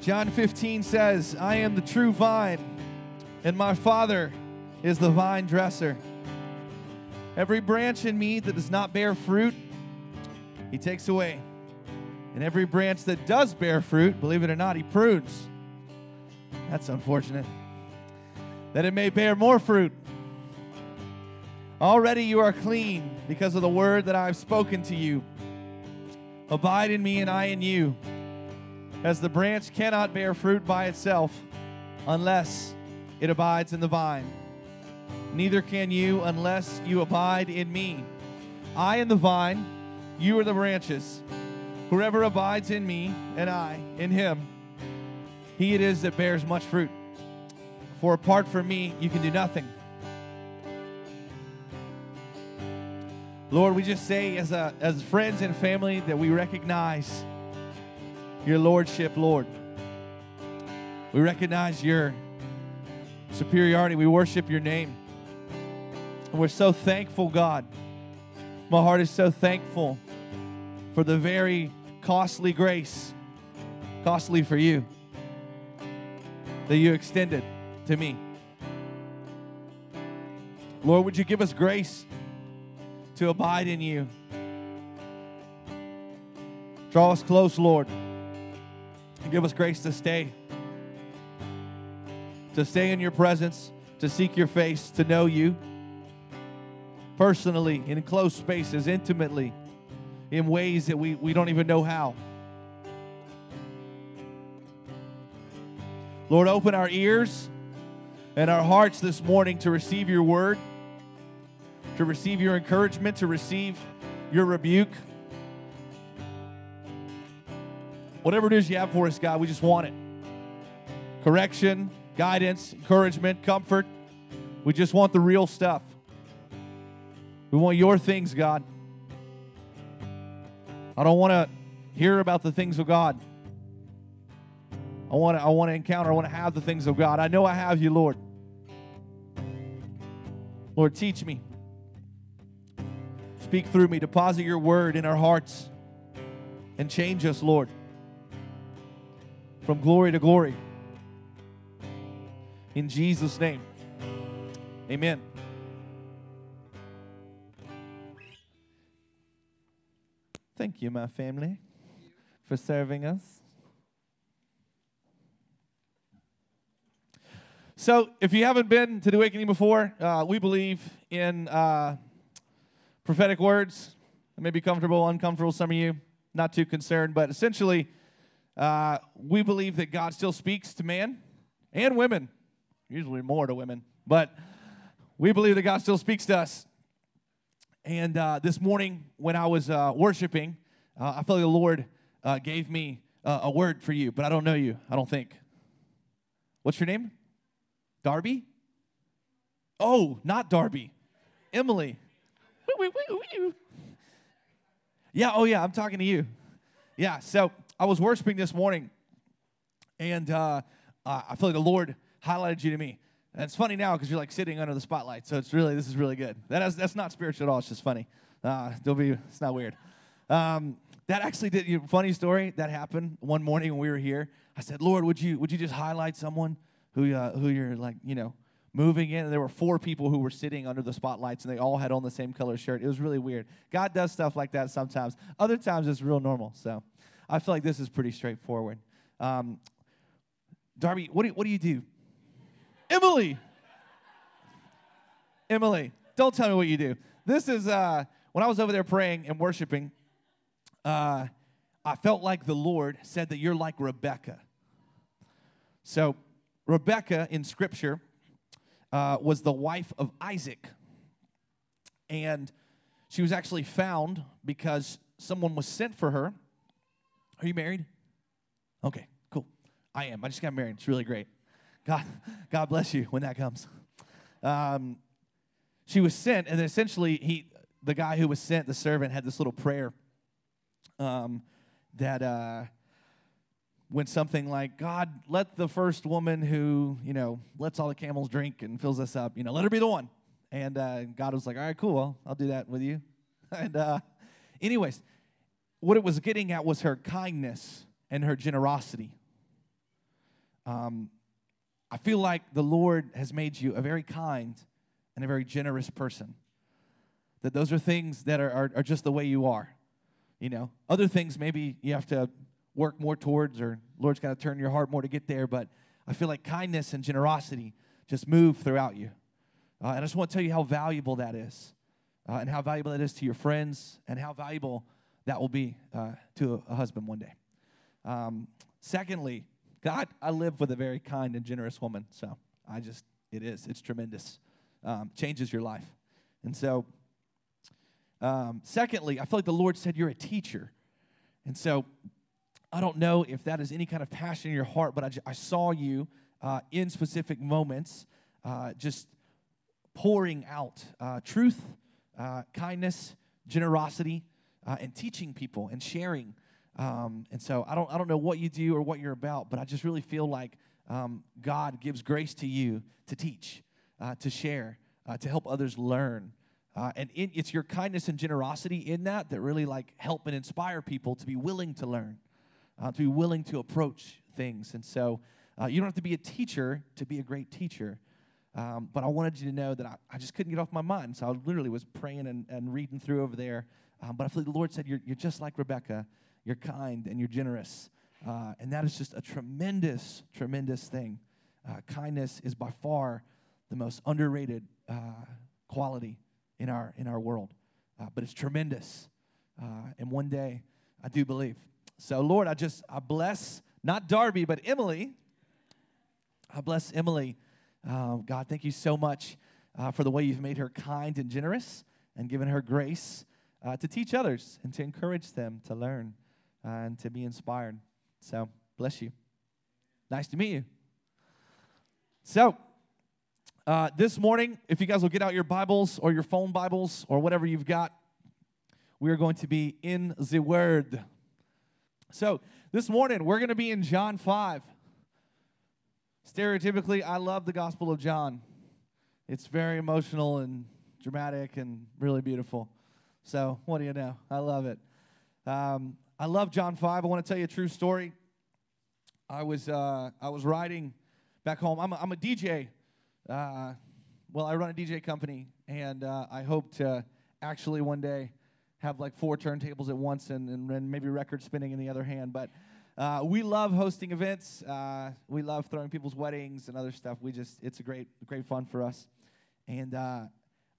John 15 says, I am the true vine, and my Father is the vine dresser. Every branch in me that does not bear fruit, he takes away. And every branch that does bear fruit, believe it or not, he prunes. That's unfortunate. That it may bear more fruit. Already you are clean because of the word that I have spoken to you. Abide in me, and I in you. As the branch cannot bear fruit by itself unless it abides in the vine, neither can you unless you abide in me. I am the vine, you are the branches. Whoever abides in me, and I in him, he it is that bears much fruit. For apart from me, you can do nothing. Lord, we just say as, a, as friends and family that we recognize your lordship, Lord. We recognize your superiority. We worship your name. And we're so thankful, God. My heart is so thankful for the very costly grace, costly for you, that you extended to me. Lord, would you give us grace to abide in you? Draw us close, Lord. Give us grace to stay. To stay in your presence, to seek your face, to know you personally, in close spaces, intimately, in ways that we, we don't even know how. Lord, open our ears and our hearts this morning to receive your word, to receive your encouragement, to receive your rebuke. Whatever it is you have for us, God, we just want it. Correction, guidance, encouragement, comfort. We just want the real stuff. We want your things, God. I don't want to hear about the things of God. I want to I want to encounter, I want to have the things of God. I know I have you, Lord. Lord, teach me. Speak through me. Deposit your word in our hearts and change us, Lord from glory to glory. In Jesus' name, amen. Thank you, my family, for serving us. So, if you haven't been to the Awakening before, uh, we believe in uh, prophetic words. It may be comfortable, uncomfortable, some of you, not too concerned, but essentially, uh, we believe that God still speaks to man and women, usually more to women, but we believe that God still speaks to us. And uh, this morning, when I was uh, worshiping, uh, I felt like the Lord uh, gave me uh, a word for you, but I don't know you, I don't think. What's your name? Darby? Oh, not Darby. Emily. Yeah, oh yeah, I'm talking to you. Yeah, so I was worshiping this morning, and uh, uh, I feel like the Lord highlighted you to me. And it's funny now because you're like sitting under the spotlight, so it's really this is really good. That is, that's not spiritual at all. It's just funny. Uh, don't be. It's not weird. Um, that actually did. You know, funny story that happened one morning when we were here. I said, Lord, would you would you just highlight someone who uh, who you're like you know moving in? And there were four people who were sitting under the spotlights, and they all had on the same color shirt. It was really weird. God does stuff like that sometimes. Other times it's real normal. So. I feel like this is pretty straightforward. Um, Darby, what do, what do you do? Emily! Emily, don't tell me what you do. This is, uh, when I was over there praying and worshiping, uh, I felt like the Lord said that you're like Rebecca. So, Rebecca in Scripture uh, was the wife of Isaac. And she was actually found because someone was sent for her are you married? Okay, cool. I am. I just got married. It's really great. God, God bless you when that comes. Um, she was sent, and essentially, he, the guy who was sent, the servant, had this little prayer um, that uh, went something like, "God, let the first woman who you know lets all the camels drink and fills us up, you know, let her be the one." And uh, God was like, "All right, cool. Well, I'll do that with you." and uh, anyways, what it was getting at was her kindness and her generosity. um, I feel like the Lord has made you a very kind and a very generous person. That those are things that are, are, are just the way you are. You know, other things maybe you have to work more towards, or Lord's got to turn your heart more to get there. But I feel like kindness and generosity just move throughout you. Uh, and I just want to tell you how valuable that is, uh, and how valuable that is to your friends, and how valuable that will be uh, to a, husband one day. Um, secondly, God, I live with a very kind and generous woman, so I just, it is, it's tremendous. Um, changes your life. And so, um, secondly, I feel like the Lord said you're a teacher. And so, I don't know if that is any kind of passion in your heart, but I, I saw you uh, in specific moments uh, just pouring out uh, truth, uh, kindness, generosity, uh, and teaching people and sharing. Um, and so I don't, I don't know what you do or what you're about, but I just really feel like um, God gives grace to you to teach, uh, to share, to help others learn. and it, it's your kindness and generosity in that that really like help and inspire people to be willing to learn, to be willing to approach things. And so uh, you don't have to be a teacher to be a great teacher. Um, but I wanted you to know that I, I, just couldn't get off my mind. So I literally was praying and, and reading through over there. Um, but I feel like the Lord said, you're, you're just like Rebecca. You're kind and you're generous. Uh, and that is just a tremendous, tremendous thing. Uh, kindness is by far the most underrated uh, quality in our, in our world. Uh, but it's tremendous. Uh, and one day, I do believe. So, Lord, I just, I bless not Darby, but Emily I bless Emily. Um, God, thank you so much uh, for the way you've made her kind and generous and given her grace uh, to teach others and to encourage them to learn uh, and to be inspired. So, bless you. Nice to meet you. So, uh, this morning, if you guys will get out your Bibles or your phone Bibles or whatever you've got, we are going to be in the Word. So, this morning, we're going to be in John 5. Stereotypically, I love the Gospel of John. It's very emotional and dramatic and really beautiful. So, what do you know? I love it. Um, I love John 5. I want to tell you a true story. I was, uh, I was riding back home. I'm a, I'm a DJ. Uh, well, I run a DJ company, and uh, I hope to actually one day have like four turntables at once and, and maybe record spinning in the other hand. But uh, we love hosting events. Uh, we love throwing people's weddings and other stuff. We just, it's a great, great fun for us. And uh,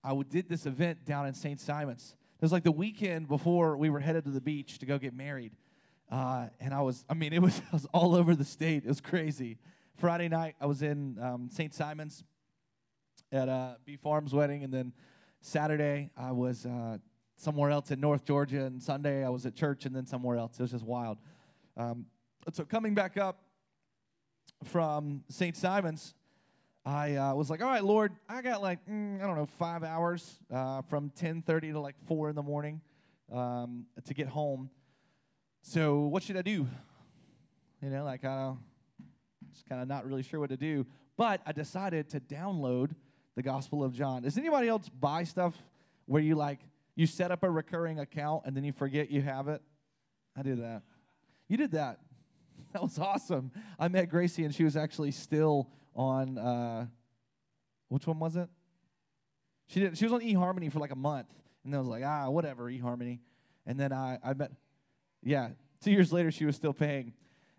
I did this event down in St. Simon's. It was like the weekend before we were headed to the beach to go get married. Uh, and I was, I mean, it was, I was all over the state. It was crazy. Friday night, I was in um, St. Simon's at uh, B Farm's wedding. And then Saturday, I was uh, somewhere else in North Georgia. And Sunday, I was at church and then somewhere else. It was just wild. Um, so coming back up from St. Simon's, I uh, was like, all right, Lord, I got like, mm, I don't know, five hours uh, from 10.30 to like 4 in the morning um, to get home. So what should I do? You know, like, I just kind of not really sure what to do. But I decided to download the Gospel of John. Does anybody else buy stuff where you like, you set up a recurring account and then you forget you have it? I did that. You did that. That was awesome. I met Gracie and she was actually still on uh, which one was it? She did she was on eHarmony for like a month. And then I was like, ah, whatever, eHarmony. And then I, I met yeah, two years later she was still paying.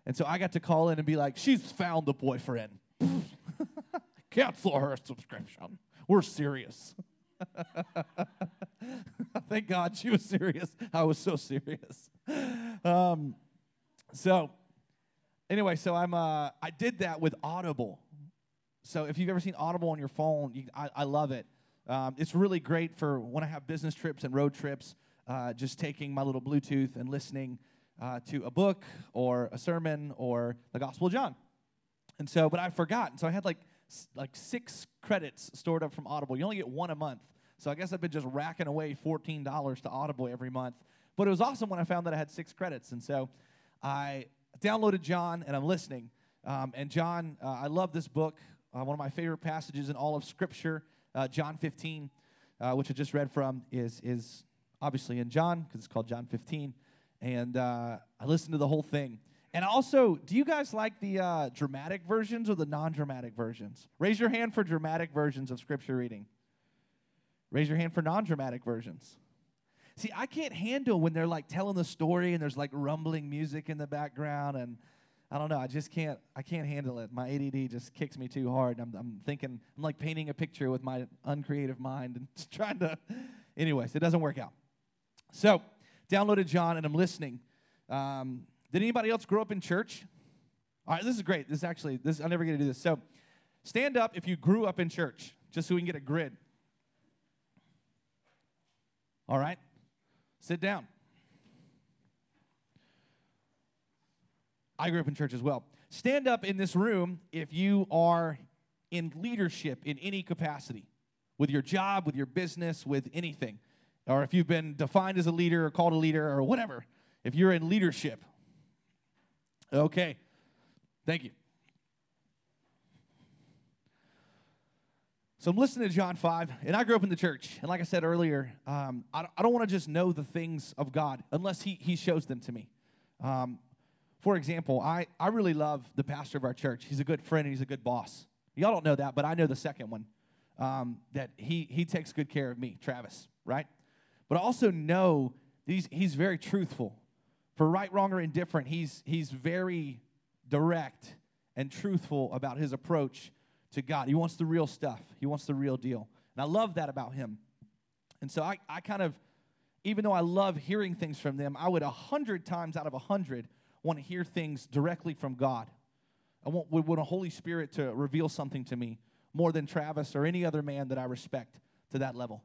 And so I got to call in and be like, she's found a boyfriend. Cancel her subscription. We're serious. Thank God she was serious. I was so serious. Um, so, anyway, so I'm uh, I did that with Audible. So if you've ever seen Audible on your phone, you, I, I, love it. Um, it's really great for when I have business trips and road trips. Uh, just taking my little Bluetooth and listening uh, to a book or a sermon or the Gospel of John. And so, but I forgot. And so I had like like six credits stored up from Audible. You only get one a month. So I guess I've been just racking away $14 to Audible every month. But it was awesome when I found that I had six credits. And so I downloaded John and I'm listening. Um, and John, uh, I love this book. Uh, one of my favorite passages in all of Scripture, uh, John 15, uh, which I just read from, is, is obviously in John because it's called John 15. And uh, I listened to the whole thing. And also, do you guys like the uh, dramatic versions or the non dramatic versions? Raise your hand for dramatic versions of scripture reading. Raise your hand for non dramatic versions. See, I can't handle when they're like telling the story and there's like rumbling music in the background and I don't know. I just can't. I can't handle it. My ADD just kicks me too hard. I'm, I'm thinking. I'm like painting a picture with my uncreative mind and trying to. Anyways, it doesn't work out. So, downloaded John and I'm listening. Um, did anybody else grow up in church? All right, this is great. This is actually this. I'm never to do this. So, stand up if you grew up in church, just so we can get a grid. All right, sit down. I grew up in church as well. Stand up in this room if you are in leadership in any capacity, with your job, with your business, with anything, or if you've been defined as a leader or called a leader or whatever. If you're in leadership, okay, thank you. So I'm listening to John 5, and I grew up in the church. And like I said earlier, um, I, don't want to just know the things of God unless He, he shows them to me. Um, for example, I, I really love the pastor of our church. He's a good friend and he's a good boss. Y'all don't know that, but I know the second one um, that he, he takes good care of me, Travis, right? But I also know he's, he's very truthful. For right, wrong, or indifferent, he's, he's very direct and truthful about his approach to God. He wants the real stuff, he wants the real deal. And I love that about him. And so I, I kind of, even though I love hearing things from them, I would a hundred times out of a hundred want to hear things directly from God. I want, want a Holy Spirit to reveal something to me more than Travis or any other man that I respect to that level.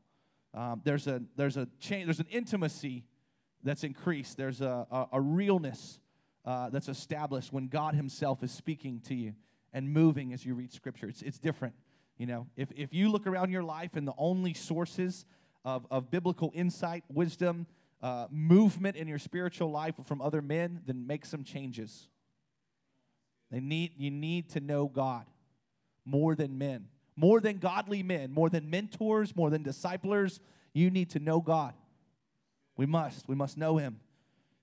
Um, there's a there's a change, there's an intimacy that's increased. There's a, a, a realness uh, that's established when God Himself is speaking to you and moving as you read Scripture. It's, it's different. You know, if, if you look around your life and the only sources of, of biblical insight, wisdom, uh, movement in your spiritual life from other men, then make some changes. They need, you need to know God more than men, more than godly men, more than mentors, more than disciplers. You need to know God. We must. We must know Him.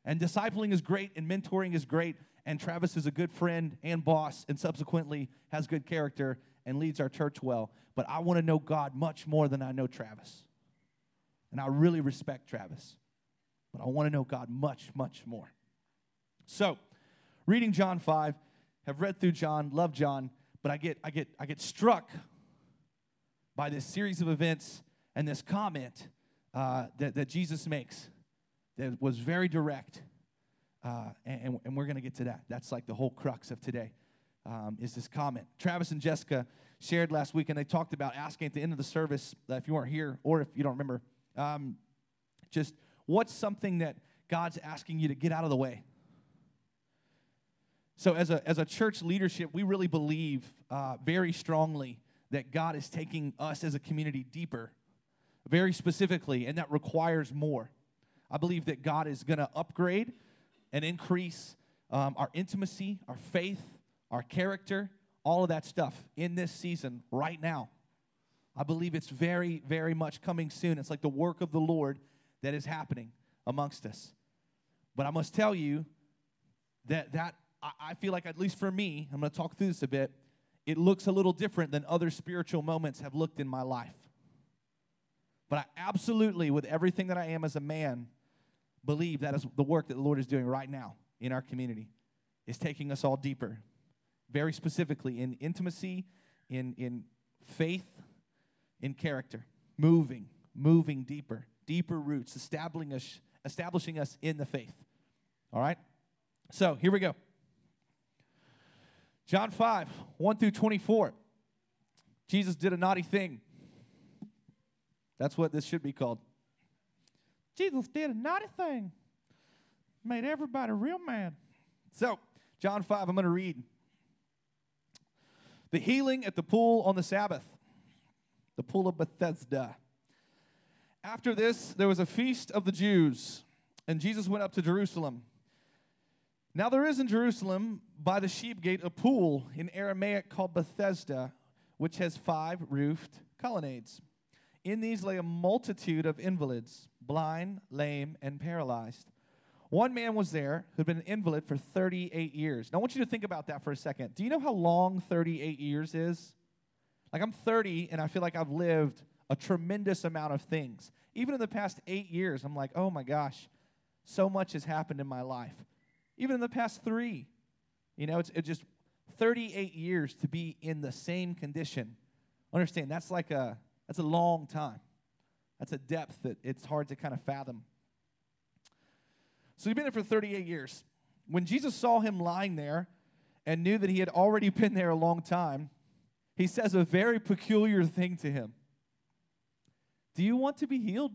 And discipling is great, and mentoring is great. And Travis is a good friend and boss, and subsequently has good character and leads our church well. But I want to know God much more than I know Travis. And I really respect Travis but I want to know God much, much more. So, reading John 5, have read through John, love John, but I get, I get, I get struck by this series of events and this comment uh, that, that Jesus makes that was very direct. Uh, and, and, we're going to get to that. That's like the whole crux of today um, is this comment. Travis and Jessica shared last week, and they talked about asking at the end of the service, uh, if you weren't here or if you don't remember, um, just What's something that God's asking you to get out of the way? So, as a, as a church leadership, we really believe uh, very strongly that God is taking us as a community deeper, very specifically, and that requires more. I believe that God is going to upgrade and increase um, our intimacy, our faith, our character, all of that stuff in this season right now. I believe it's very, very much coming soon. It's like the work of the Lord that is happening amongst us. But I must tell you that that I feel like at least for me, I'm going to talk through this a bit. It looks a little different than other spiritual moments have looked in my life. But I absolutely, with everything that I am as a man, believe that is the work that the Lord is doing right now in our community is taking us all deeper, very specifically in intimacy, in, in faith, in character, moving, moving deeper deeper roots, establishing us, establishing us in the faith. All right? So here we go. John 5, 1 through 24. Jesus did a naughty thing. That's what this should be called. Jesus did a naughty thing. Made everybody real mad. So, John 5, I'm going to read. The healing at the pool on the Sabbath, the pool of Bethesda. After this, there was a feast of the Jews, and Jesus went up to Jerusalem. Now, there is in Jerusalem by the sheep gate a pool in Aramaic called Bethesda, which has five roofed colonnades. In these lay a multitude of invalids, blind, lame, and paralyzed. One man was there who'd been an invalid for 38 years. Now, I want you to think about that for a second. Do you know how long 38 years is? Like, I'm 30 and I feel like I've lived a tremendous amount of things. Even in the past eight years, I'm like, oh my gosh, so much has happened in my life. Even in the past three, you know, it's, it's just 38 years to be in the same condition. Understand, that's like a, that's a long time. That's a depth that it's hard to kind of fathom. So he'd been there for 38 years. When Jesus saw him lying there and knew that he had already been there a long time, he says a very peculiar thing to him. Do you want to be healed?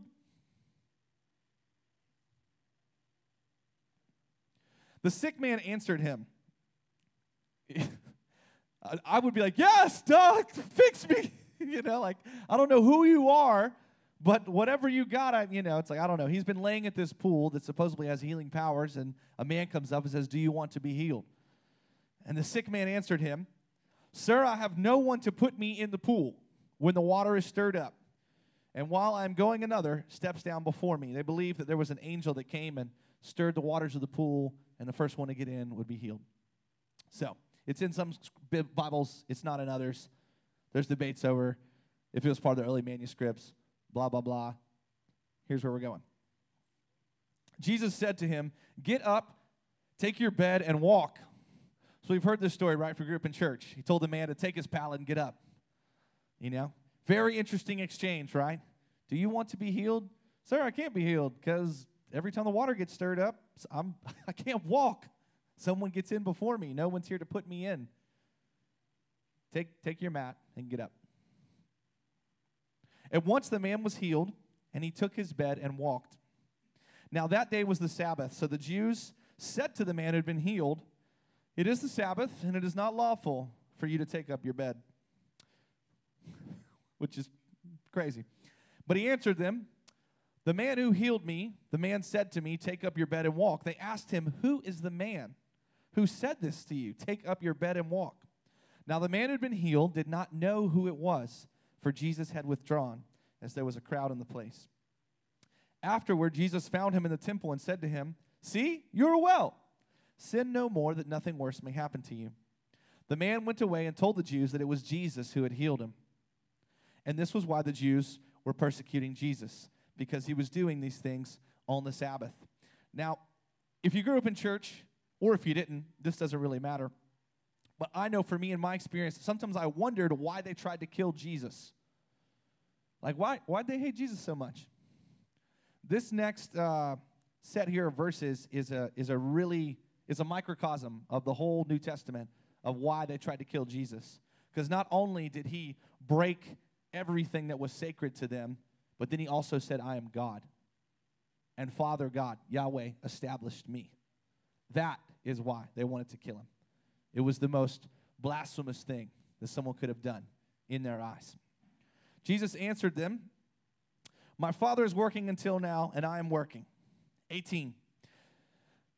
The sick man answered him. I would be like, Yes, doc, fix me. you know, like, I don't know who you are, but whatever you got, I, you know, it's like, I don't know. He's been laying at this pool that supposedly has healing powers, and a man comes up and says, Do you want to be healed? And the sick man answered him, Sir, I have no one to put me in the pool when the water is stirred up. And while I'm going, another steps down before me. They believe that there was an angel that came and stirred the waters of the pool, and the first one to get in would be healed. So, it's in some Bibles, it's not in others. There's debates over if it was part of the early manuscripts, blah, blah, blah. Here's where we're going. Jesus said to him, Get up, take your bed, and walk. So we've heard this story, right, for group in church. He told the man to take his pallet and get up. You know? Very interesting exchange, right? Do you want to be healed? Sir, I can't be healed because every time the water gets stirred up, I'm, I can't walk. Someone gets in before me. No one's here to put me in. Take, take your mat and get up. And once the man was healed, and he took his bed and walked. Now that day was the Sabbath, so the Jews said to the man who had been healed, It is the Sabbath, and it is not lawful for you to take up your bed which is crazy. But he answered them, The man who healed me, the man said to me, Take up your bed and walk. They asked him, Who is the man who said this to you? Take up your bed and walk. Now the man who had been healed did not know who it was, for Jesus had withdrawn, as there was a crowd in the place. Afterward, Jesus found him in the temple and said to him, See, you're well. Sin no more, that nothing worse may happen to you. The man went away and told the Jews that it was Jesus who had healed him. And this was why the Jews were persecuting Jesus, because he was doing these things on the Sabbath. Now, if you grew up in church, or if you didn't, this doesn't really matter. But I know for me, in my experience, sometimes I wondered why they tried to kill Jesus. Like, why, why'd they hate Jesus so much? This next uh, set here of verses is a, is a really, is a microcosm of the whole New Testament of why they tried to kill Jesus. Because not only did he break everything that was sacred to them. But then he also said, I am God. And Father God, Yahweh, established me. That is why they wanted to kill him. It was the most blasphemous thing that someone could have done in their eyes. Jesus answered them, My Father is working until now, and I am working. 18.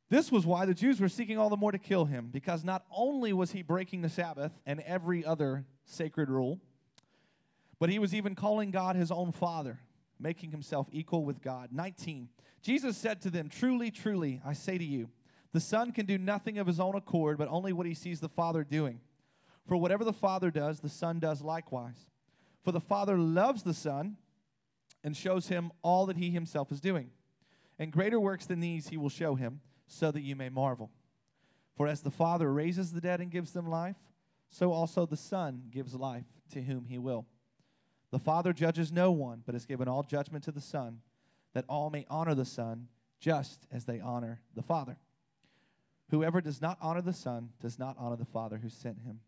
This was why the Jews were seeking all the more to kill him, because not only was he breaking the Sabbath and every other sacred rule, but he was even calling God his own father, making himself equal with God. 19. Jesus said to them, Truly, truly, I say to you, the Son can do nothing of his own accord, but only what he sees the Father doing. For whatever the Father does, the Son does likewise. For the Father loves the Son and shows him all that he himself is doing. And greater works than these he will show him, so that you may marvel. For as the Father raises the dead and gives them life, so also the Son gives life to whom he will. The Father judges no one, but has given all judgment to the Son, that all may honor the Son just as they honor the Father. Whoever does not honor the Son does not honor the Father who sent him.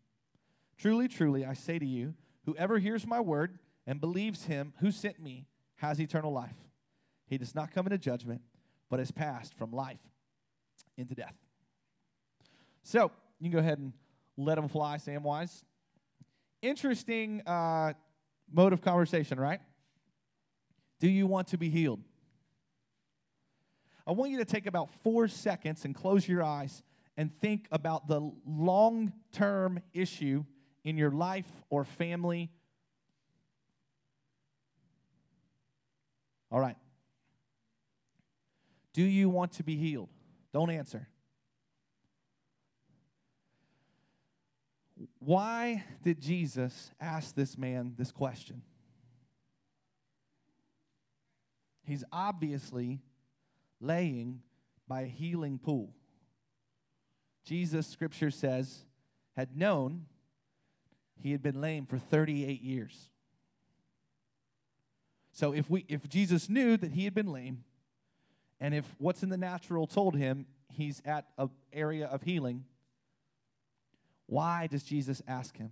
Truly, truly, I say to you, whoever hears my word and believes him who sent me has eternal life. He does not come into judgment, but has passed from life into death. So, you can go ahead and let him fly, Samwise. Interesting uh, mode of conversation, right? Do you want to be healed? I want you to take about four seconds and close your eyes and think about the long term issue in your life or family. All right. Do you want to be healed? Don't answer. Why did Jesus ask this man this question? He's obviously laying by a healing pool. Jesus, scripture says, had known he had been lame for 38 years. So if we if Jesus knew that he had been lame and if what's in the natural told him he's at an area of healing, why does Jesus ask him,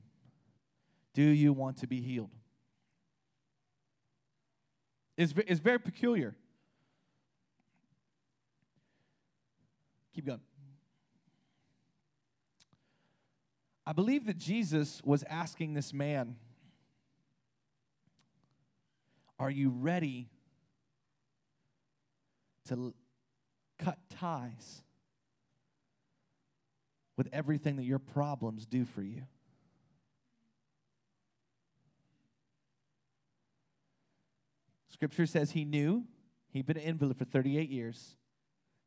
Do you want to be healed? It's, it's very peculiar. Keep going. I believe that Jesus was asking this man, Are you ready to cut ties with everything that your problems do for you? Scripture says he knew he'd been an invalid for 38 years.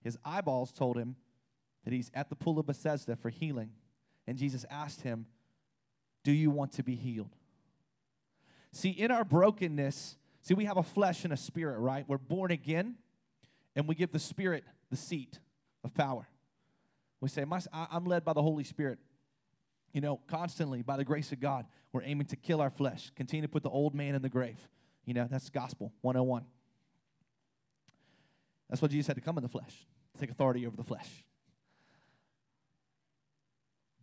His eyeballs told him that he's at the pool of Bethesda for healing. And Jesus asked him, Do you want to be healed? See, in our brokenness, see, we have a flesh and a spirit, right? We're born again, and we give the spirit the seat of power. We say, My, I'm led by the Holy Spirit. You know, constantly, by the grace of God, we're aiming to kill our flesh, continue to put the old man in the grave. You know, that's gospel 101. That's what Jesus had to come in the flesh, take authority over the flesh.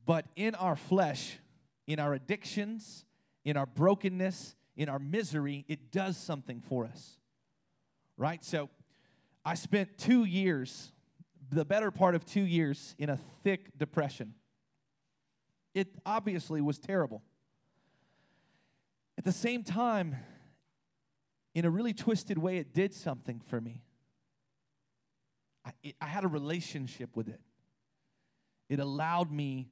But in our flesh, in our addictions, in our brokenness, in our misery, it does something for us. Right? So I spent two years, the better part of two years, in a thick depression. It obviously was terrible. At the same time, in a really twisted way, it did something for me. I, it, I had a relationship with it. It allowed me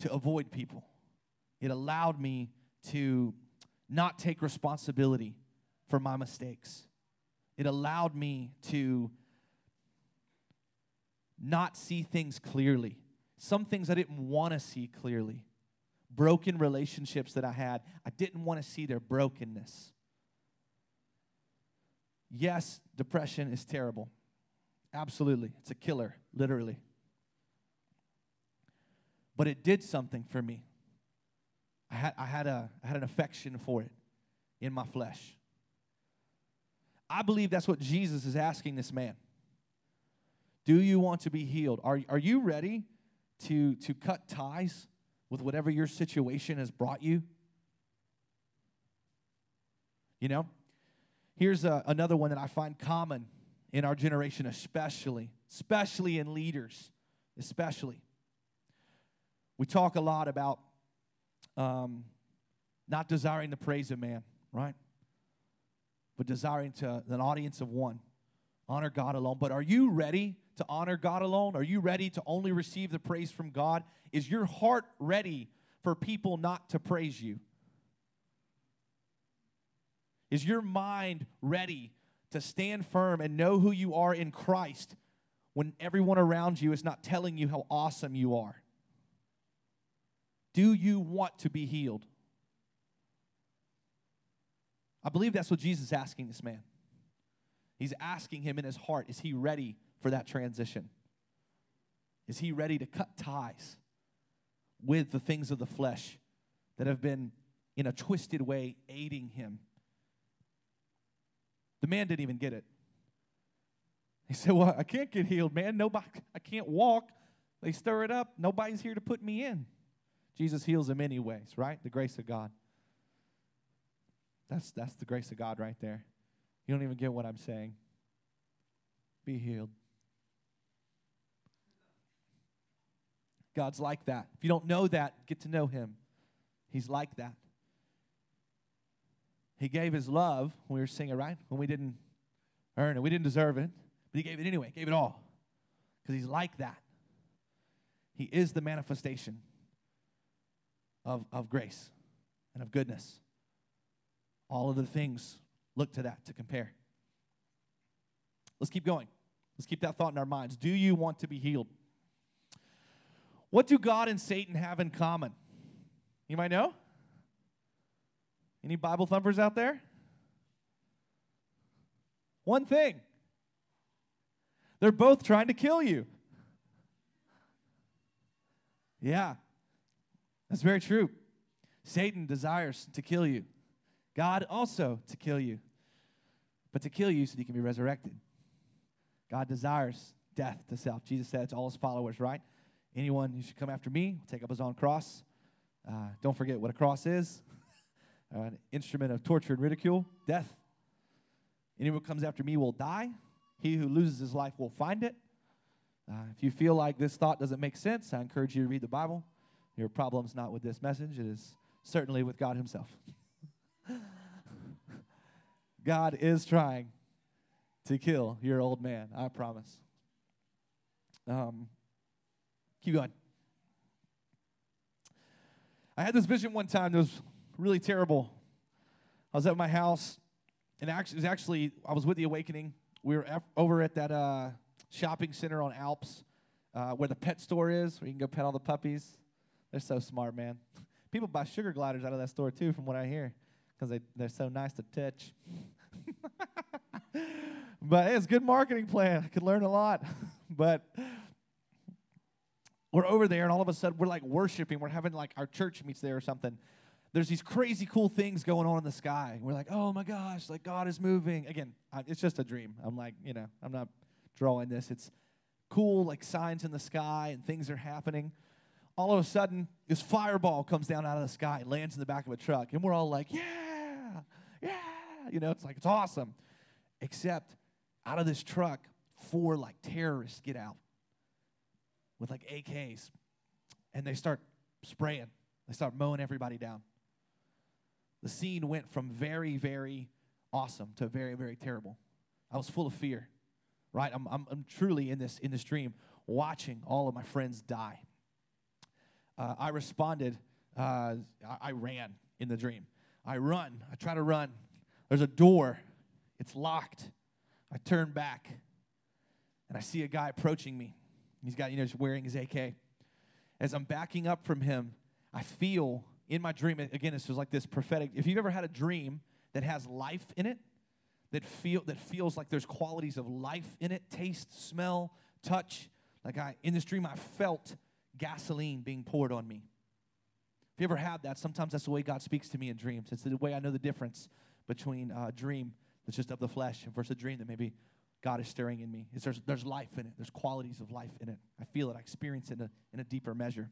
to avoid people, it allowed me to not take responsibility for my mistakes. It allowed me to not see things clearly. Some things I didn't want to see clearly. Broken relationships that I had, I didn't want to see their brokenness. Yes, depression is terrible. Absolutely. It's a killer, literally. But it did something for me. I had, I had, a, I had an affection for it in my flesh. I believe that's what Jesus is asking this man. Do you want to be healed? Are, are you ready to, to cut ties with whatever your situation has brought you? You know, Here's a, another one that I find common in our generation, especially, especially in leaders, especially. We talk a lot about um, not desiring the praise of man, right? But desiring to an audience of one. Honor God alone. But are you ready to honor God alone? Are you ready to only receive the praise from God? Is your heart ready for people not to praise you? Is your mind ready to stand firm and know who you are in Christ when everyone around you is not telling you how awesome you are? Do you want to be healed? I believe that's what Jesus is asking this man. He's asking him in his heart is he ready for that transition? Is he ready to cut ties with the things of the flesh that have been, in a twisted way, aiding him the man didn't even get it. He said, Well, I can't get healed, man. Nobody, I can't walk. They stir it up. Nobody's here to put me in. Jesus heals him anyways, right? The grace of God. That's, that's the grace of God right there. You don't even get what I'm saying. Be healed. God's like that. If you don't know that, get to know Him. He's like that. He gave his love when we were singing, right? When we didn't earn it, we didn't deserve it, but he gave it anyway, gave it all. Because he's like that. He is the manifestation of, of grace and of goodness. All of the things look to that to compare. Let's keep going. Let's keep that thought in our minds. Do you want to be healed? What do God and Satan have in common? You might know? Any Bible thumpers out there? One thing. They're both trying to kill you. Yeah, that's very true. Satan desires to kill you, God also to kill you, but to kill you so that you can be resurrected. God desires death to self. Jesus said to all his followers, right? Anyone who should come after me will take up his own cross. Uh, don't forget what a cross is an instrument of torture and ridicule, death. Anyone who comes after me will die. He who loses his life will find it. Uh, if you feel like this thought doesn't make sense, I encourage you to read the Bible. Your problem's not with this message, it is certainly with God Himself. God is trying to kill your old man, I promise. Um, keep going. I had this vision one time that was really terrible. I was at my house, and actually, it was actually I was with the Awakening. We were over at that uh, shopping center on Alps, uh, where the pet store is, where you can go pet all the puppies. They're so smart, man. People buy sugar gliders out of that store too, from what I hear, because they, they're so nice to touch. but it's a good marketing plan. I could learn a lot. but we're over there, and all of a sudden we're like worshiping. We're having like our church meets there or something. There's these crazy cool things going on in the sky. We're like, oh my gosh, like God is moving. Again, it's just a dream. I'm like, you know, I'm not drawing this. It's cool, like signs in the sky and things are happening. All of a sudden, this fireball comes down out of the sky, lands in the back of a truck, and we're all like, yeah, yeah. You know, it's like, it's awesome. Except out of this truck, four like terrorists get out with like AKs and they start spraying, they start mowing everybody down. The scene went from very, very awesome to very, very terrible. I was full of fear right? I'm, I'm, I'm truly in this, in this dream watching all of my friends die. Uh, I responded, uh, I, I ran in the dream. I run, I try to run. There's a door, it's locked. I turn back and I see a guy approaching me. He's got, you know, just wearing his AK. As I'm backing up from him, I feel in my dream, again, this was like this prophetic. If you've ever had a dream that has life in it, that feel that feels like there's qualities of life in it, taste, smell, touch. Like I in this dream I felt gasoline being poured on me. If you ever had that, sometimes that's the way God speaks to me in dreams. It's the way I know the difference between a dream that's just of the flesh versus a dream that maybe God is stirring in me. Is there's, there's life in it. There's qualities of life in it. I feel it. I experience it in a, in a deeper measure.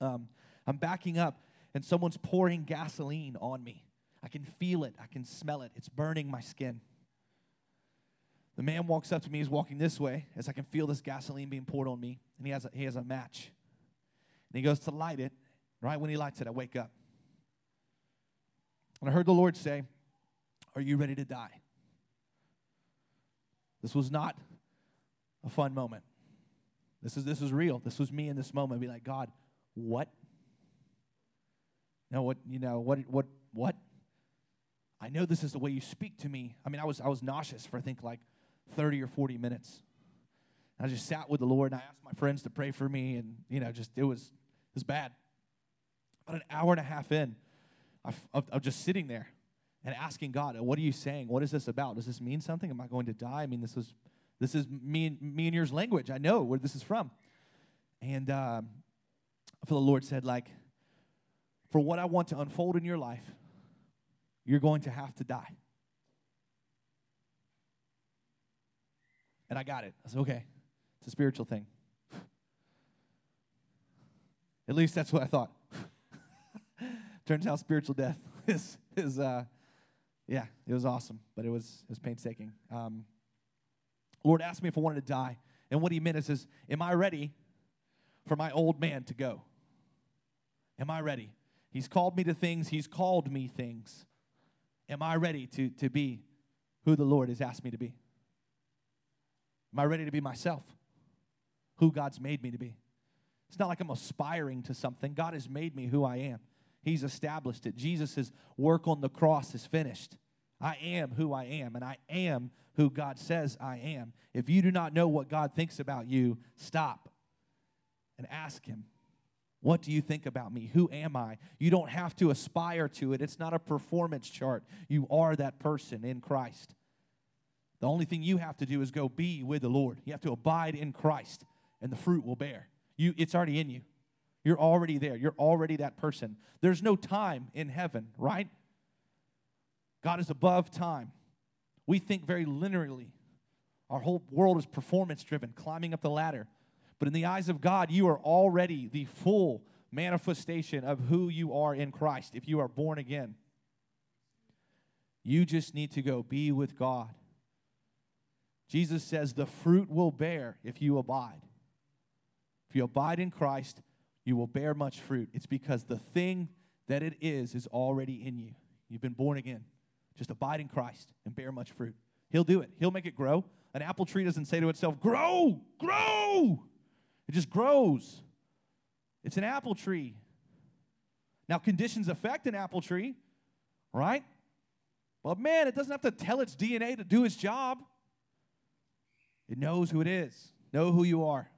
Um, I'm backing up, and someone's pouring gasoline on me. I can feel it. I can smell it. It's burning my skin. The man walks up to me. He's walking this way as I can feel this gasoline being poured on me. And he has a, he has a match. And he goes to light it. Right when he lights it, I wake up. And I heard the Lord say, Are you ready to die? This was not a fun moment. This is this is real. This was me in this moment. I'd be like, God, what? No, what you know, what what what? I know this is the way you speak to me. I mean, I was, I was nauseous for I think like 30 or 40 minutes. I just sat with the Lord and I asked my friends to pray for me, and you know, just it was it was bad. About an hour and a half in, I, of, just sitting there and asking God, "What are you saying? What is this about? Does this mean something? Am I going to die? I mean, this is this is me and me and yours language. I know where this is from." And um, I feel the Lord said, like, for what I want to unfold in your life, you're going to have to die. And I got it. I said, okay, it's a spiritual thing. At least that's what I thought. Turns out spiritual death is, is uh, yeah, it was awesome, but it was, it was painstaking. Um, Lord asked me if I wanted to die. And what he meant is, is, am I ready for my old man to go? Am I ready? He's called me to things, he's called me things. Am I ready to, to be who the Lord has asked me to be? Am I ready to be myself? Who God's made me to be? It's not like I'm aspiring to something. God has made me who I am. He's established it. Jesus' work on the cross is finished. I am who I am, and I am who God says I am. If you do not know what God thinks about you, stop and ask Him. What do you think about me? Who am I? You don't have to aspire to it. It's not a performance chart. You are that person in Christ. The only thing you have to do is go be with the Lord. You have to abide in Christ, and the fruit will bear. You, it's already in you. You're already there. You're already that person. There's no time in heaven, right? God is above time. We think very linearly. Our whole world is performance driven, climbing up the ladder. But in the eyes of God, you are already the full manifestation of who you are in Christ if you are born again. You just need to go be with God. Jesus says the fruit will bear if you abide. If you abide in Christ, you will bear much fruit. It's because the thing that it is is already in you. You've been born again. Just abide in Christ and bear much fruit. He'll do it, He'll make it grow. An apple tree doesn't say to itself, Grow, grow. It just grows. It's an apple tree. Now, conditions affect an apple tree, right? But man, it doesn't have to tell its DNA to do its job. It knows who it is. Know who you are.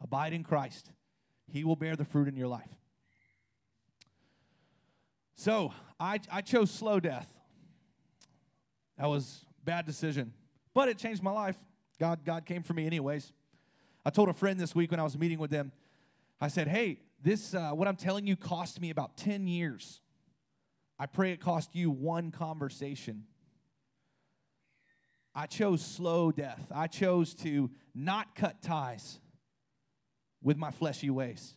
Abide in Christ. He will bear the fruit in your life. So I, I chose slow death. That was bad decision, but it changed my life. God, God came for me anyways. I told a friend this week when I was meeting with them, I said, "Hey, this uh, what I'm telling you cost me about 10 years. I pray it cost you one conversation." I chose slow death. I chose to not cut ties with my fleshy ways.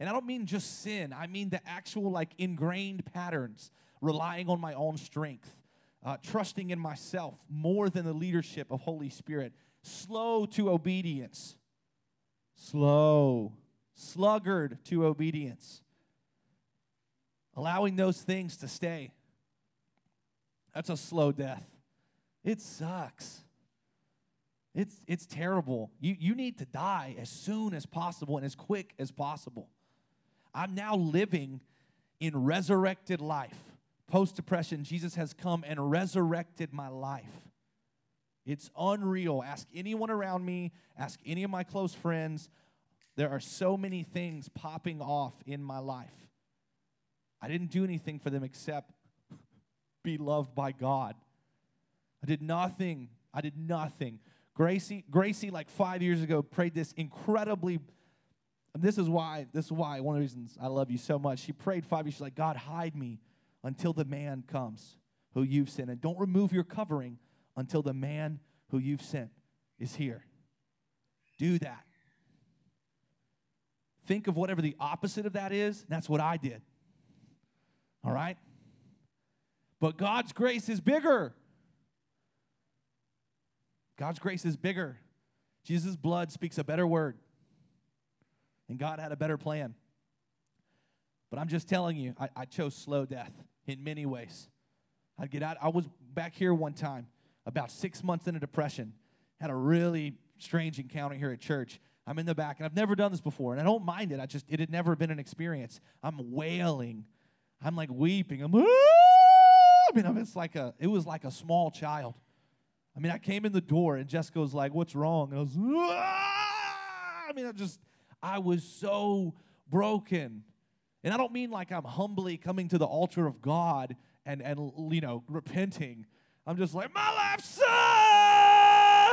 And I don't mean just sin, I mean the actual, like, ingrained patterns, relying on my own strength, uh, trusting in myself more than the leadership of Holy Spirit, slow to obedience, slow, sluggard to obedience, allowing those things to stay. That's a slow death. It sucks. It's, it's terrible. You, you need to die as soon as possible and as quick as possible. I'm now living in resurrected life. Post depression, Jesus has come and resurrected my life. It's unreal. Ask anyone around me, ask any of my close friends. There are so many things popping off in my life. I didn't do anything for them except be loved by God. I did nothing. I did nothing. Gracie, Gracie, like five years ago, prayed this incredibly. This is why. This is why. One of the reasons I love you so much. She prayed five years. She's like, God, hide me until the man comes who you've sent, and don't remove your covering until the man who you've sent is here. Do that. Think of whatever the opposite of that is. That's what I did. All right? But God's grace is bigger. God's grace is bigger. Jesus' blood speaks a better word. And God had a better plan. But I'm just telling you, I, I chose slow death in many ways. I'd get out. I was back here one time, about six months into depression. Had a really strange encounter here at church. I'm in the back, and I've never done this before, and I don't mind it. I just, it had never been an experience. I'm wailing. I'm like weeping. I'm, ah! I mean, it's like a, it was like a small child. I mean, I came in the door and Jessica was like, What's wrong? And I was, Aah! I mean, I just, I was so broken. And I don't mean like I'm humbly coming to the altar of God and, and you know, repenting. I'm just like, My life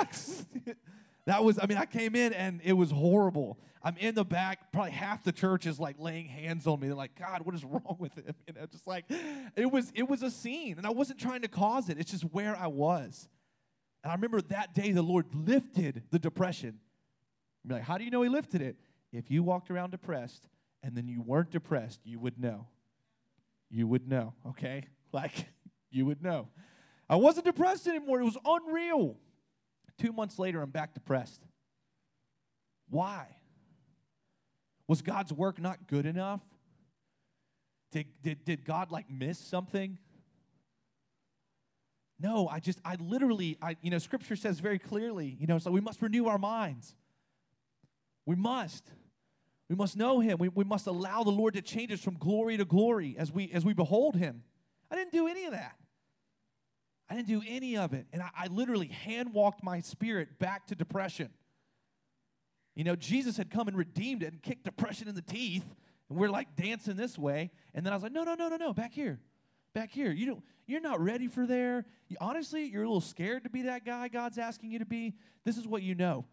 sucks. that was, I mean, I came in and it was horrible. I'm in the back. Probably half the church is like laying hands on me. They're like, God, what is wrong with him? You know, just like it was, it was a scene, and I wasn't trying to cause it. It's just where I was. And I remember that day the Lord lifted the depression. You're like, how do you know He lifted it? If you walked around depressed and then you weren't depressed, you would know. You would know, okay? Like, you would know. I wasn't depressed anymore. It was unreal. Two months later, I'm back depressed. Why? Was God's work not good enough? Did, did, did God like miss something? No, I just, I literally, I, you know, scripture says very clearly, you know, so we must renew our minds. We must. We must know him. We, we must allow the Lord to change us from glory to glory as we as we behold him. I didn't do any of that. I didn't do any of it. And I, I literally hand walked my spirit back to depression. You know, Jesus had come and redeemed it and kicked depression in the teeth. And we're like dancing this way. And then I was like, no, no, no, no, no, back here. Back here. You don't, you're not ready for there. You, honestly, you're a little scared to be that guy God's asking you to be. This is what you know.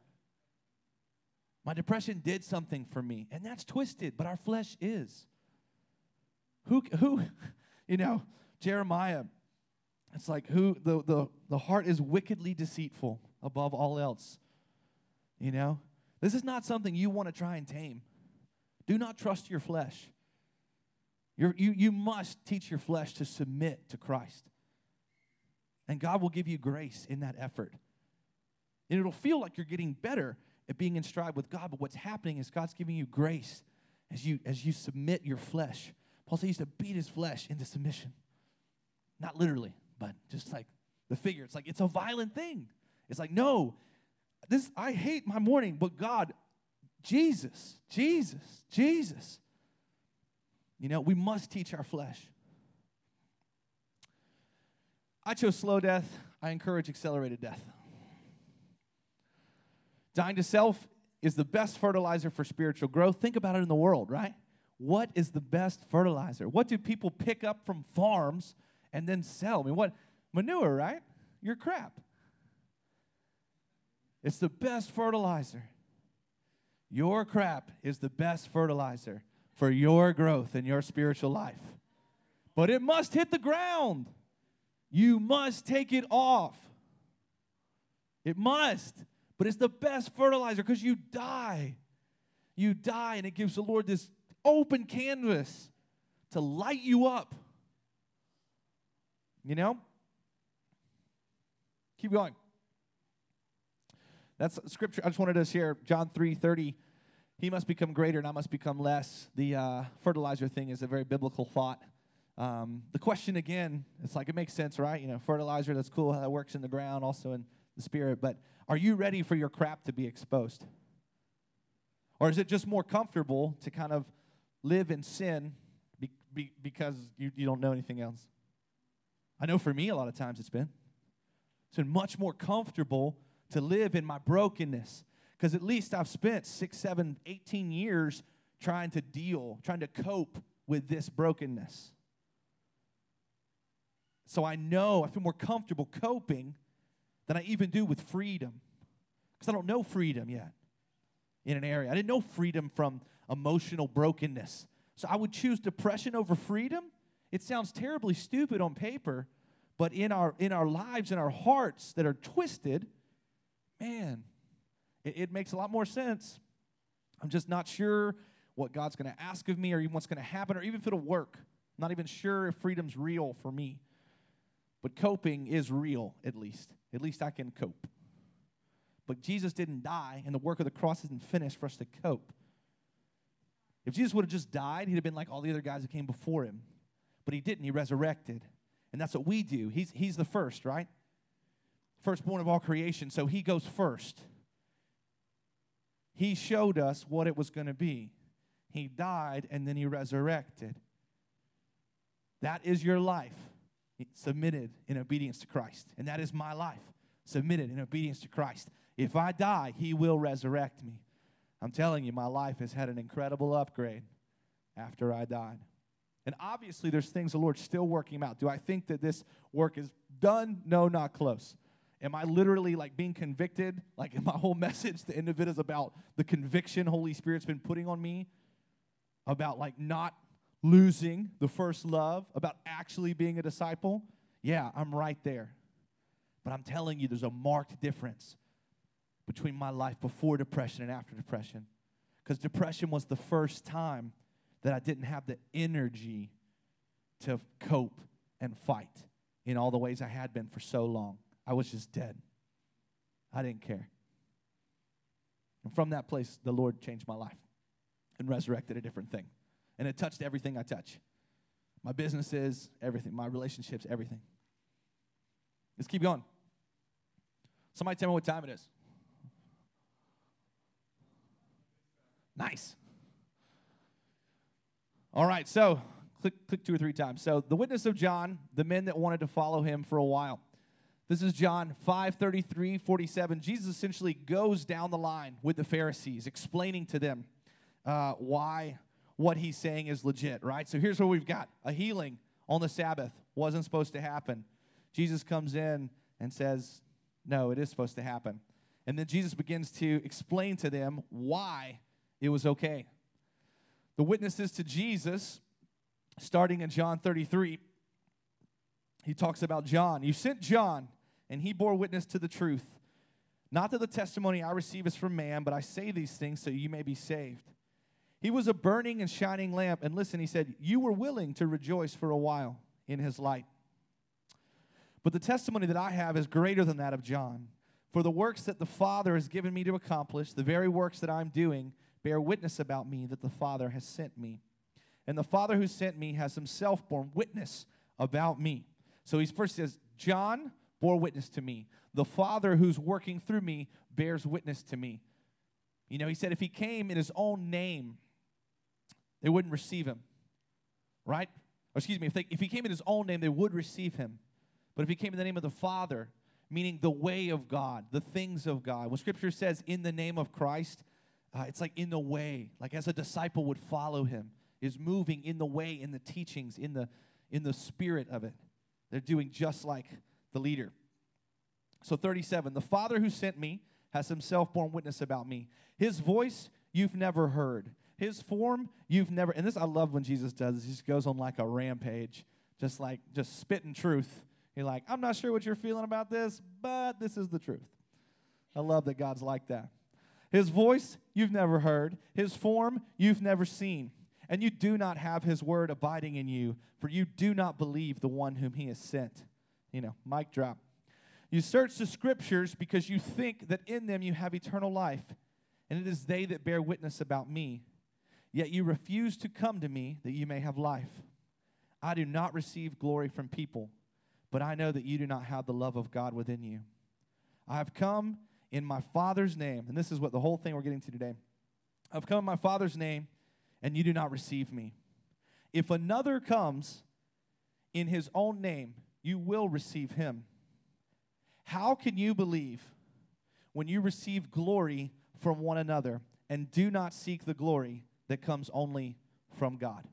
My depression did something for me, and that's twisted, but our flesh is. Who, who, you know, Jeremiah, it's like who the, the, the heart is wickedly deceitful above all else. You know? This is not something you want to try and tame. Do not trust your flesh. You're, you you must teach your flesh to submit to Christ. And God will give you grace in that effort. And it'll feel like you're getting better at being in stride with God, but what's happening is God's giving you grace as you as you submit your flesh. Paul said he used to beat his flesh into submission. Not literally, but just like the figure. It's like it's a violent thing. It's like, no, this I hate my morning, but God, Jesus, Jesus, Jesus. You know, we must teach our flesh. I chose slow death. I encourage accelerated death. Dying to self is the best fertilizer for spiritual growth. Think about it in the world, right? What is the best fertilizer? What do people pick up from farms and then sell? I mean, what? Manure, right? Your crap. It's the best fertilizer. Your crap is the best fertilizer for your growth in your spiritual life. But it must hit the ground. You must take it off. It must. But it's the best fertilizer because you die. You die, and it gives the Lord this open canvas to light you up. You know? Keep going. That's scripture. I just wanted to share John 3 30. He must become greater and I must become less. The uh, fertilizer thing is a very biblical thought. Um, the question again, it's like it makes sense, right? You know, fertilizer, that's cool how that works in the ground, also in the spirit. But are you ready for your crap to be exposed? Or is it just more comfortable to kind of live in sin be, be, because you, you don't know anything else? I know for me, a lot of times it's been. It's been much more comfortable to live in my brokenness because at least I've spent six, seven, 18 years trying to deal, trying to cope with this brokenness. So I know I feel more comfortable coping than I even do with freedom because I don't know freedom yet in an area. I didn't know freedom from emotional brokenness. So I would choose depression over freedom. It sounds terribly stupid on paper, but in our in our lives in our hearts that are twisted, man, it, it makes a lot more sense. I'm just not sure what God's going to ask of me or even what's going to happen or even if it'll work. I'm not even sure if freedom's real for me. But coping is real, at least. At least I can cope. But Jesus didn't die, and the work of the cross isn't finished for us to cope. If Jesus would have just died, he'd have been like all the other guys that came before him. But he didn't, he resurrected. And that's what we do. He's, he's the first, right? Firstborn of all creation, so he goes first. He showed us what it was going to be. He died and then he resurrected. That is your life, submitted in obedience to Christ. And that is my life, submitted in obedience to Christ. If I die, he will resurrect me. I'm telling you, my life has had an incredible upgrade after I died. And obviously, there's things the Lord's still working out. Do I think that this work is done? No, not close. Am I literally like being convicted? Like, in my whole message, the end of it is about the conviction Holy Spirit's been putting on me about like not losing the first love, about actually being a disciple. Yeah, I'm right there. But I'm telling you, there's a marked difference between my life before depression and after depression. Because depression was the first time that I didn't have the energy to cope and fight in all the ways I had been for so long. I was just dead. I didn't care. And from that place, the Lord changed my life and resurrected a different thing. And it touched everything I touch my businesses, everything, my relationships, everything. Let's keep going. Somebody tell me what time it is. Nice. All right, so click, click two or three times. So, the witness of John, the men that wanted to follow him for a while. This is John 5 33, 47. Jesus essentially goes down the line with the Pharisees, explaining to them uh, why what he's saying is legit, right? So here's what we've got a healing on the Sabbath wasn't supposed to happen. Jesus comes in and says, No, it is supposed to happen. And then Jesus begins to explain to them why it was okay. The witnesses to Jesus, starting in John 33, he talks about John. You sent John, and he bore witness to the truth. Not that the testimony I receive is from man, but I say these things so you may be saved. He was a burning and shining lamp. And listen, he said, You were willing to rejoice for a while in his light. But the testimony that I have is greater than that of John. For the works that the Father has given me to accomplish, the very works that I'm doing, bear witness about me that the Father has sent me. And the Father who sent me has himself borne witness about me. So he first says, John bore witness to me. The Father who's working through me bears witness to me. You know, he said if he came in his own name, they wouldn't receive him. Right? Or excuse me, if, they, if he came in his own name, they would receive him. But if he came in the name of the Father, meaning the way of God, the things of God, when scripture says in the name of Christ, uh, it's like in the way, like as a disciple would follow him, is moving in the way, in the teachings, in the, in the spirit of it. They're doing just like the leader. So 37, the Father who sent me has himself borne witness about me. His voice you've never heard. His form you've never, and this I love when Jesus does this. He just goes on like a rampage, just like just spitting truth. He's like, I'm not sure what you're feeling about this, but this is the truth. I love that God's like that. His voice you've never heard, his form you've never seen. And you do not have his word abiding in you, for you do not believe the one whom he has sent. You know, mic drop. You search the scriptures because you think that in them you have eternal life, and it is they that bear witness about me. Yet you refuse to come to me that you may have life. I do not receive glory from people, but I know that you do not have the love of God within you. I have come in my Father's name, and this is what the whole thing we're getting to today. I've come in my Father's name, and you do not receive me. If another comes in his own name, you will receive him. How can you believe when you receive glory from one another and do not seek the glory that comes only from God?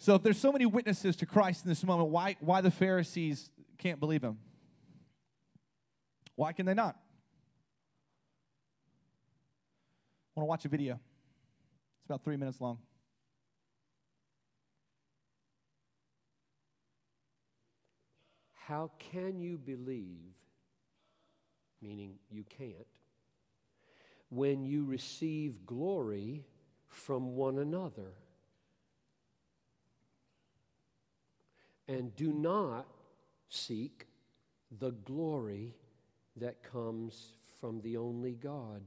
So, if there's so many witnesses to Christ in this moment, why, why the Pharisees can't believe him? Why can they not? I want to watch a video. It's about three minutes long. How can you believe, meaning you can't, when you receive glory from one another? And do not seek the glory that comes from the only God.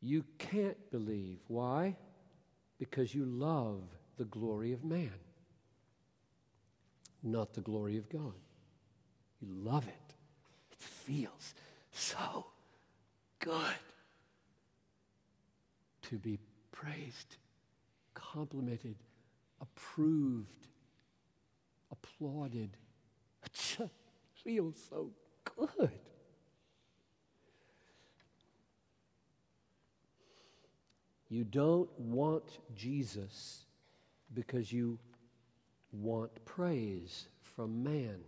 You can't believe. Why? Because you love the glory of man, not the glory of God. You love it. It feels so good to be praised, complimented, approved, applauded. It just feels so good. You don't want Jesus because you want praise from man.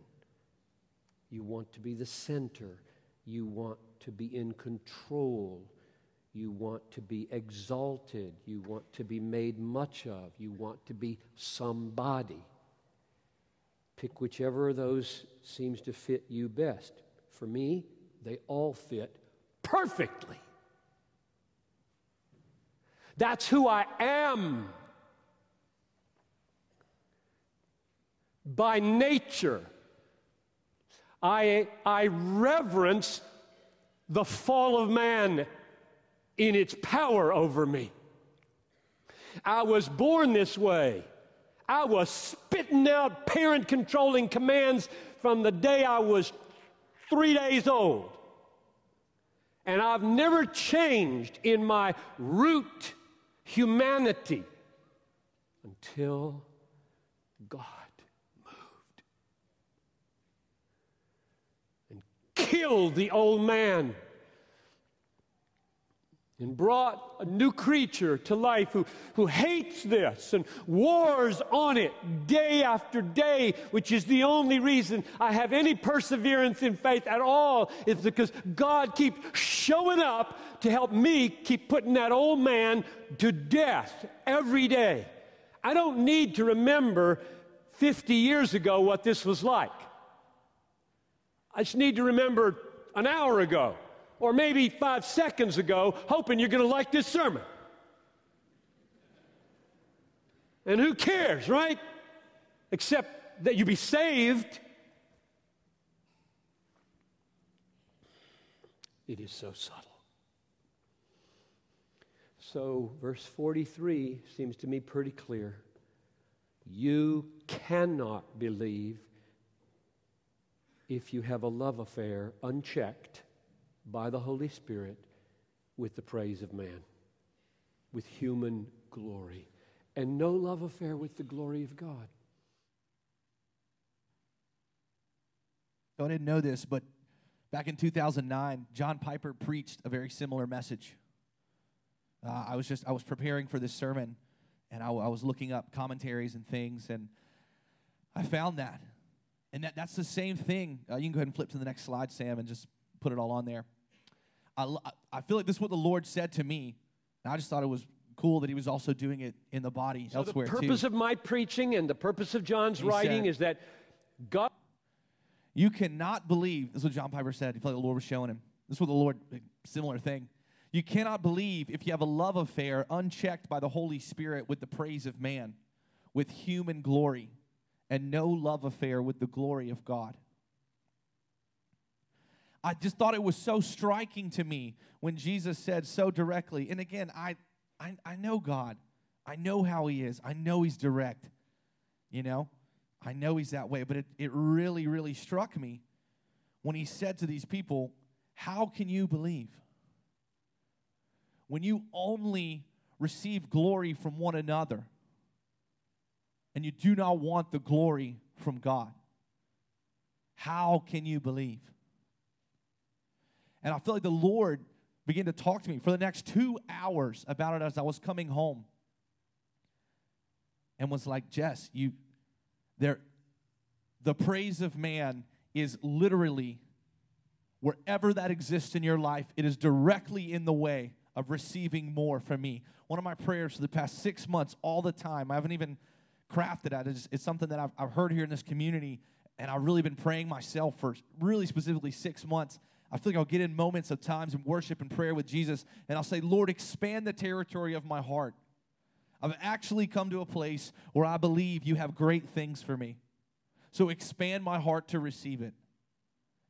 You want to be the center. You want to be in control. You want to be exalted. You want to be made much of. You want to be somebody. Pick whichever of those seems to fit you best. For me, they all fit perfectly. That's who I am. By nature, I, I reverence the fall of man in its power over me. I was born this way. I was spitting out parent controlling commands from the day I was three days old. And I've never changed in my root humanity until God moved and killed the old man and brought a new creature to life who, who hates this and wars on it day after day, which is the only reason I have any perseverance in faith at all, is because God keeps showing up to help me keep putting that old man to death every day. I don't need to remember 50 years ago what this was like. I just need to remember an hour ago or maybe five seconds ago, hoping you're going to like this sermon. And who cares, right? Except that you be saved. It is so subtle. So, verse 43 seems to me pretty clear. You cannot believe if you have a love affair unchecked by the Holy Spirit with the praise of man, with human glory, and no love affair with the glory of God. I didn't know this, but back in 2009, John Piper preached a very similar message. Uh, I was just I was preparing for this sermon, and I, I was looking up commentaries and things, and I found that, and that that's the same thing. Uh, you can go ahead and flip to the next slide, Sam, and just put it all on there. I, I feel like this is what the Lord said to me. And I just thought it was cool that he was also doing it in the body so elsewhere the purpose too. of my preaching and the purpose of John's he writing said, is that God. You cannot believe. This is what John Piper said. He felt like the Lord was showing him. This is what the Lord, similar thing. You cannot believe if you have a love affair unchecked by the Holy Spirit with the praise of man, with human glory, and no love affair with the glory of God. I just thought it was so striking to me when Jesus said so directly. And again, I, I, I know God. I know how He is. I know He's direct. You know, I know He's that way. But it, it really, really struck me when He said to these people, How can you believe? When you only receive glory from one another and you do not want the glory from God, how can you believe? And I feel like the Lord began to talk to me for the next two hours about it as I was coming home. And was like, Jess, you there the praise of man is literally wherever that exists in your life, it is directly in the way of receiving more from me. One of my prayers for the past six months, all the time, I haven't even crafted it. It's, it's something that I've, I've heard here in this community, and I've really been praying myself for really specifically six months. I feel like I'll get in moments of times in worship and prayer with Jesus, and I'll say, Lord, expand the territory of my heart. I've actually come to a place where I believe you have great things for me. So expand my heart to receive it.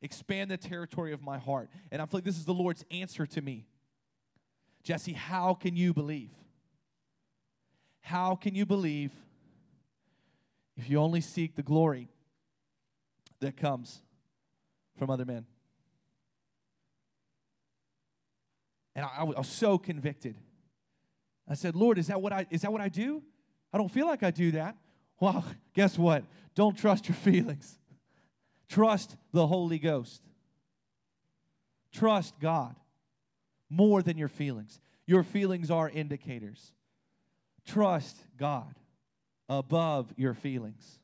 Expand the territory of my heart. And I feel like this is the Lord's answer to me. Jesse, how can you believe? How can you believe if you only seek the glory that comes from other men? And I, I was so convicted. I said, Lord, is that what I is that what I do? I don't feel like I do that. Well, guess what? Don't trust your feelings. Trust the Holy Ghost. Trust God more than your feelings. Your feelings are indicators. Trust God above your feelings.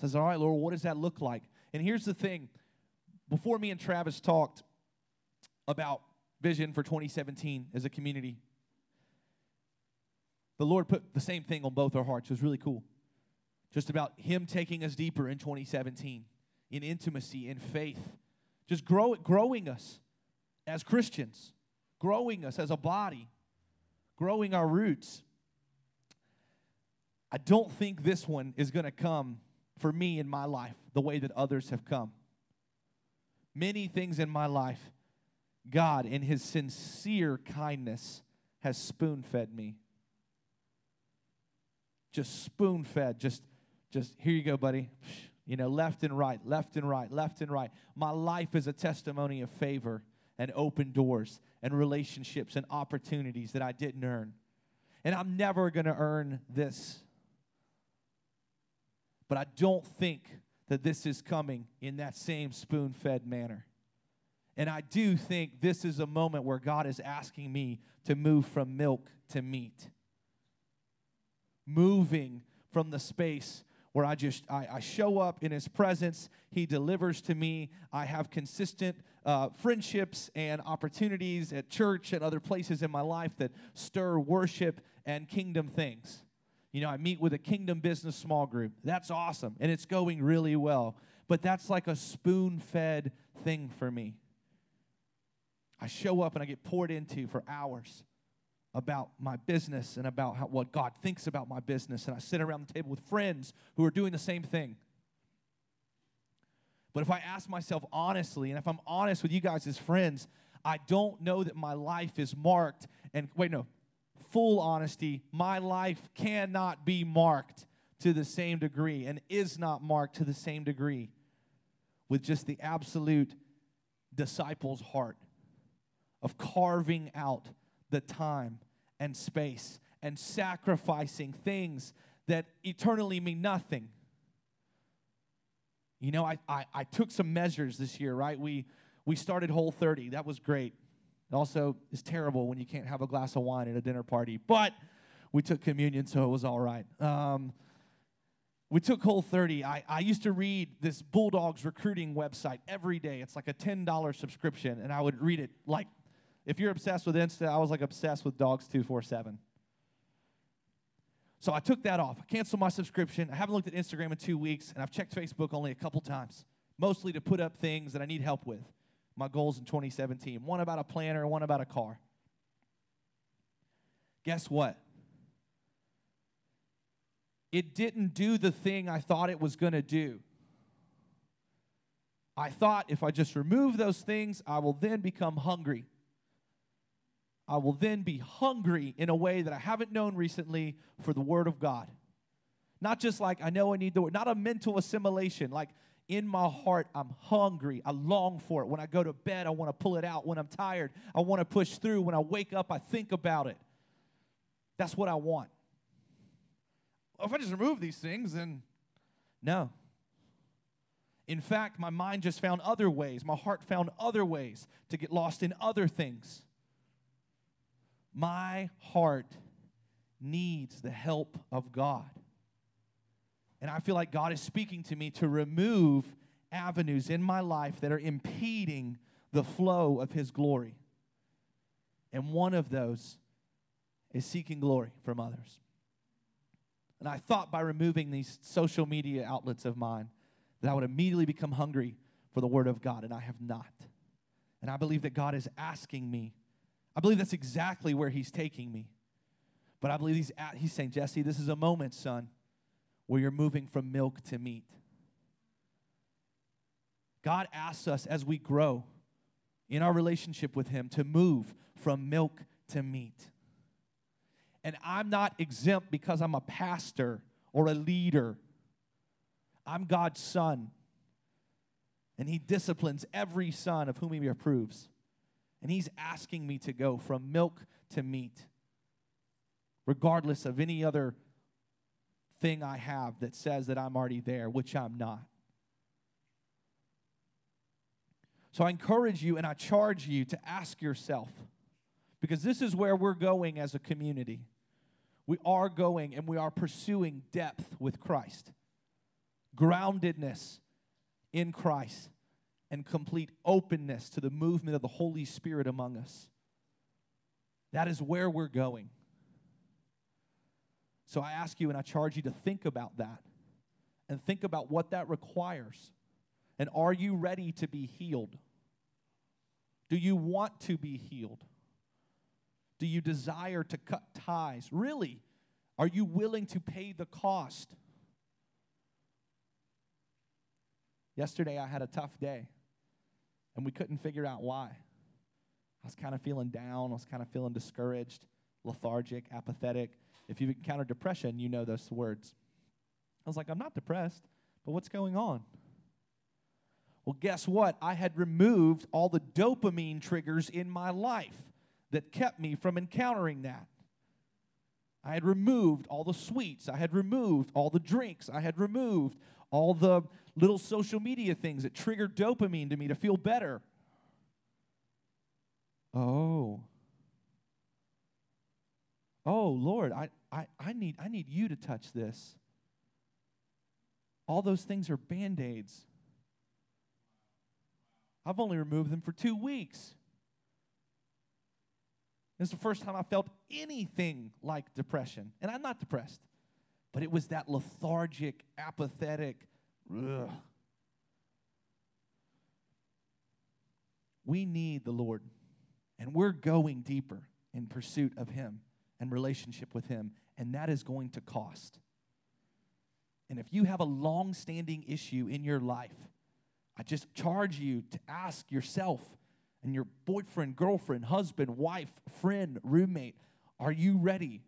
Says, All right, Lord, what does that look like? And here's the thing before me and Travis talked about vision for 2017 as a community. The Lord put the same thing on both our hearts. It was really cool. Just about Him taking us deeper in 2017 in intimacy, in faith, just grow, growing us as Christians, growing us as a body, growing our roots. I don't think this one is going to come for me in my life the way that others have come. Many things in my life God, in his sincere kindness, has spoon fed me. Just spoon fed, just, just here you go, buddy. You know, left and right, left and right, left and right. My life is a testimony of favor and open doors and relationships and opportunities that I didn't earn. And I'm never going to earn this. But I don't think that this is coming in that same spoon fed manner. And I do think this is a moment where God is asking me to move from milk to meat. Moving from the space where I just I, I, show up in his presence he delivers to me i have consistent uh, friendships and opportunities at church and other places in my life that stir worship and kingdom things. You know i meet with a kingdom business small group. That's awesome and it's going really well. But that's like a spoon fed thing for me i show up and i get poured into for hours about my business and about how, what God thinks about my business. And I sit around the table with friends who are doing the same thing. But if I ask myself honestly, and if I'm honest with you guys as friends, I don't know that my life is marked. And wait, no, full honesty, my life cannot be marked to the same degree and is not marked to the same degree with just the absolute disciple's heart of carving out the time and space and sacrificing things that eternally mean nothing. You know, I, I, I, took some measures this year, right? We, we started Whole 30. That was great. It also is terrible when you can't have a glass of wine at a dinner party, but we took communion, so it was all right. Um, we took Whole 30. I, I used to read this Bulldogs recruiting website every day. It's like a $10 subscription, and I would read it like if you're obsessed with Insta, I was like obsessed with Dogs 247. So I took that off. I canceled my subscription. I haven't looked at Instagram in two weeks, and I've checked Facebook only a couple times, mostly to put up things that I need help with. My goals in 2017 one about a planner, one about a car. Guess what? It didn't do the thing I thought it was going to do. I thought if I just remove those things, I will then become hungry. I will then be hungry in a way that I haven't known recently for the Word of God. Not just like I know I need the Word, not a mental assimilation. Like in my heart, I'm hungry. I long for it. When I go to bed, I want to pull it out. When I'm tired, I want to push through. When I wake up, I think about it. That's what I want. If I just remove these things, then no. In fact, my mind just found other ways. My heart found other ways to get lost in other things. My heart needs the help of God. And I feel like God is speaking to me to remove avenues in my life that are impeding the flow of His glory. And one of those is seeking glory from others. And I thought by removing these social media outlets of mine that I would immediately become hungry for the Word of God, and I have not. And I believe that God is asking me I believe that's exactly where he's taking me. But I believe he's, at, he's saying, Jesse, this is a moment, son, where you're moving from milk to meat. God asks us as we grow in our relationship with him to move from milk to meat. And I'm not exempt because I'm a pastor or a leader. I'm God's son. And he disciplines every son of whom he approves. And he's asking me to go from milk to meat, regardless of any other thing I have that says that I'm already there, which I'm not. So I encourage you and I charge you to ask yourself, because this is where we're going as a community. We are going and we are pursuing depth with Christ, groundedness in Christ and complete openness to the movement of the Holy Spirit among us. That is where we're going. So I ask you and I charge you to think about that and think about what that requires. And are you ready to be healed? Do you want to be healed? Do you desire to cut ties? Really? Are you willing to pay the cost? Yesterday I had a tough day and we couldn't figure out why. I was kind of feeling down, I was kind of feeling discouraged, lethargic, apathetic. If you've encountered depression, you know those words. I was like, I'm not depressed, but what's going on? Well, guess what? I had removed all the dopamine triggers in my life that kept me from encountering that. I had removed all the sweets. I had removed all the drinks. I had removed all the little social media things that trigger dopamine to me to feel better. Oh. Oh, Lord, I, I, I, need, I need you to touch this. All those things are band aids. I've only removed them for two weeks. Is the first time I felt anything like depression. And I'm not depressed, but it was that lethargic, apathetic, ugh. We need the Lord, and we're going deeper in pursuit of Him and relationship with Him, and that is going to cost. And if you have a long standing issue in your life, I just charge you to ask yourself and your boyfriend, girlfriend, husband, wife, friend, roommate are you ready?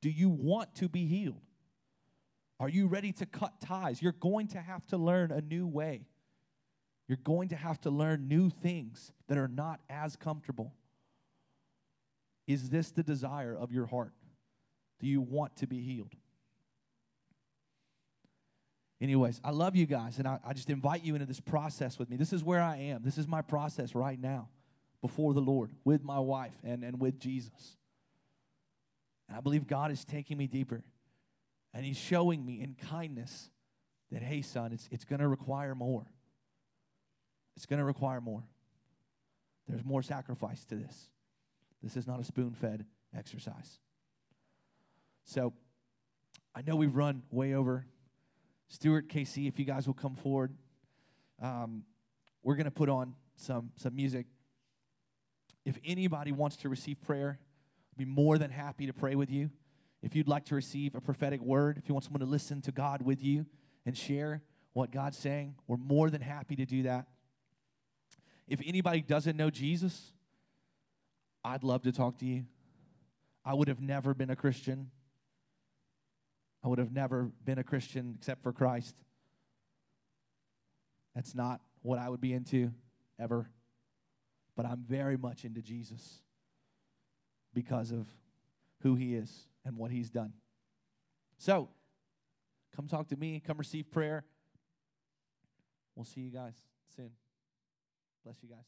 Do you want to be healed? Are you ready to cut ties? You're going to have to learn a new way. You're going to have to learn new things that are not as comfortable. Is this the desire of your heart? Do you want to be healed? Anyways, I love you guys, and I, I, just invite you into this process with me. This is where I am. This is my process right now before the Lord with my wife and, and with Jesus. And I believe God is taking me deeper, and He's showing me in kindness that, hey, son, it's, it's going to require more. It's going to require more. There's more sacrifice to this. This is not a spoon fed exercise. So I know we've run way over. Stuart, Casey, if you guys will come forward, um, we're going to put on some, some music. If anybody wants to receive prayer, I'd be more than happy to pray with you. If you'd like to receive a prophetic word, if you want someone to listen to God with you and share what God's saying, we're more than happy to do that. If anybody doesn't know Jesus, I'd love to talk to you. I would have never been a Christian I would have never been a Christian except for Christ. That's not what I would be into ever. But I'm very much into Jesus because of who he is and what he's done. So, come talk to me, come receive prayer. We'll see you guys soon. Bless you guys.